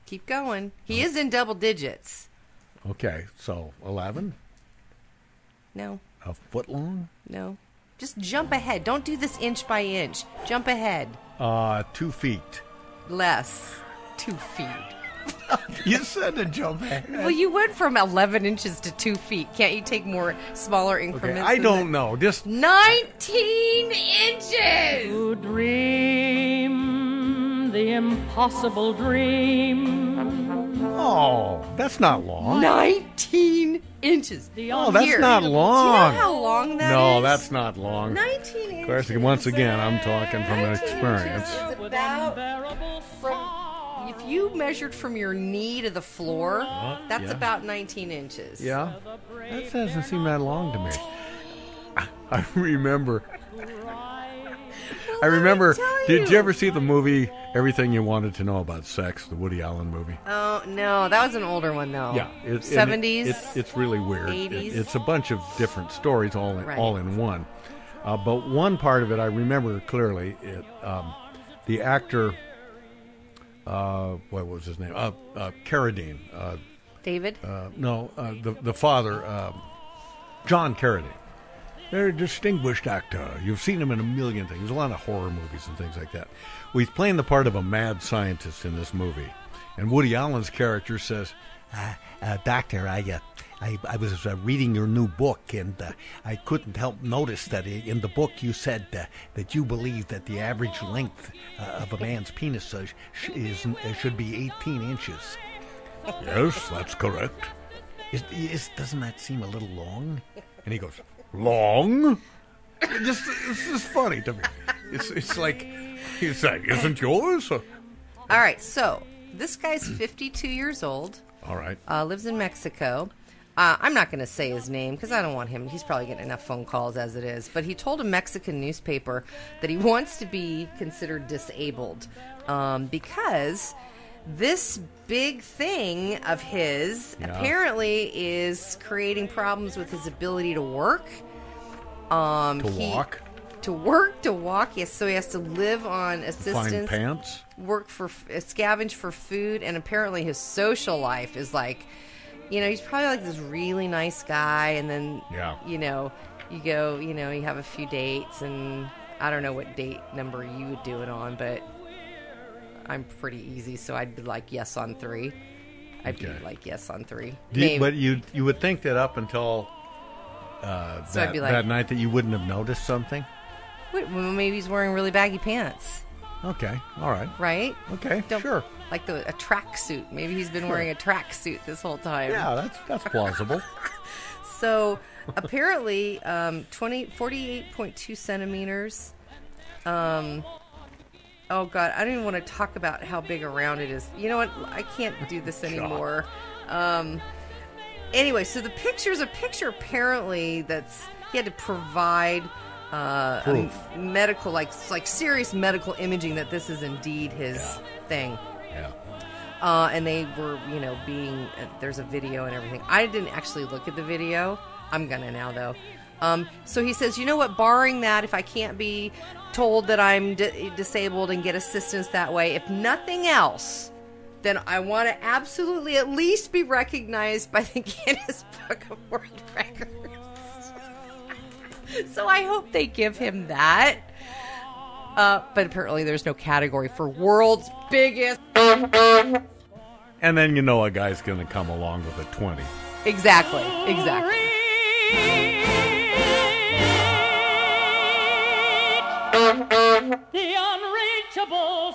Keep going. He is in double digits. Okay, so eleven, No, a foot long, no. Just jump ahead. Don't do this inch by inch. Jump ahead. uh, two feet. Less. Two feet. [LAUGHS] You said to jump ahead. Well, you went from 11 inches to two feet. Can't you take more smaller Okay, increments? I don't know. Just 19 inches! To dream the impossible dream. Oh, that's not long. 19 inches. Oh, that's Here. not Do you long. know how long that no, is? that's not long. 19 inches. Of course, once again, I'm talking from experience. It's about from, if you measured from your knee to the floor, that's yeah. about 19 inches. Yeah, that doesn't seem that long to me. I remember. I remember. Did you ever see the movie Everything You Wanted to Know About Sex, the Woody Allen movie? Oh no, that was an older one though. Yeah, it- and it- 70s. It, it's really weird. It- 80s. it's a bunch of different stories all in, Right. all in one. Uh, but one part of it I remember clearly. It um, the actor, uh, what was his name? Uh, uh, Carradine. Uh, David. uh, no, uh, the the father, um, John Carradine. Very distinguished actor. You've seen him in a million things. A lot of horror movies and things like that. Well, he's playing the part of a mad scientist in this movie. And Woody Allen's character says, Uh, uh, doctor, I, uh, I, I was uh, reading your new book, and uh, I couldn't help notice that in the book you said uh, that you believe that the average length uh, of a man's penis uh, sh- is uh, should be 18 inches. Yes, that's correct. Is, is, doesn't that seem a little long? And he goes, Long? It just, it's just funny to me. It's, it's like, he's like, Isn't yours? All right, so this guy's 52 years old. All right. Uh, lives in Mexico. Uh, I'm not going to say his name because I don't want him. He's probably getting enough phone calls as it is. But he told a Mexican newspaper that he [LAUGHS] wants to be considered disabled um, because this big thing of his Yeah. apparently is creating problems with his ability to work. Um, To he- walk? To work, to walk, yes. So he has to live on assistance Find pants? work for uh, scavenge for food and apparently his social life is like you know he's probably like this really nice guy and then Yeah. you know you go you know you have a few dates and i don't know what date number you would do it on but i'm pretty easy so i'd be like yes on three i'd Okay. be like yes on three you- but you you would think that up until uh, So that, like- that night that you wouldn't have noticed something? Well, maybe he's wearing really baggy pants Okay, all right. right Okay, Don't- sure. Like the a track suit maybe he's been wearing a track suit this whole time Yeah, that's that's plausible. [LAUGHS] So apparently, um, 20, 48.2 centimeters. Um, oh God, I don't even want to talk about how big around it is. You know what? I can't do this [LAUGHS] anymore. Um, anyway, so the picture's a picture apparently that's he had to provide. Uh, medical, like like serious medical imaging that this is indeed his thing. Yeah. Uh, and they were, you know, being uh, there's a video and everything. I didn't actually look at the video. I'm gonna now though. Um, so he says, you know what? Barring that, if I can't be told that I'm di- disabled and get assistance that way, if nothing else, then I want to absolutely at least be recognized by the [LAUGHS] Guinness Book of World Records. [LAUGHS] so I hope they give him that. Uh, but apparently, there's no category for world's biggest. And then you know a guy's going to come along with a 20. Exactly. Exactly. The unreachable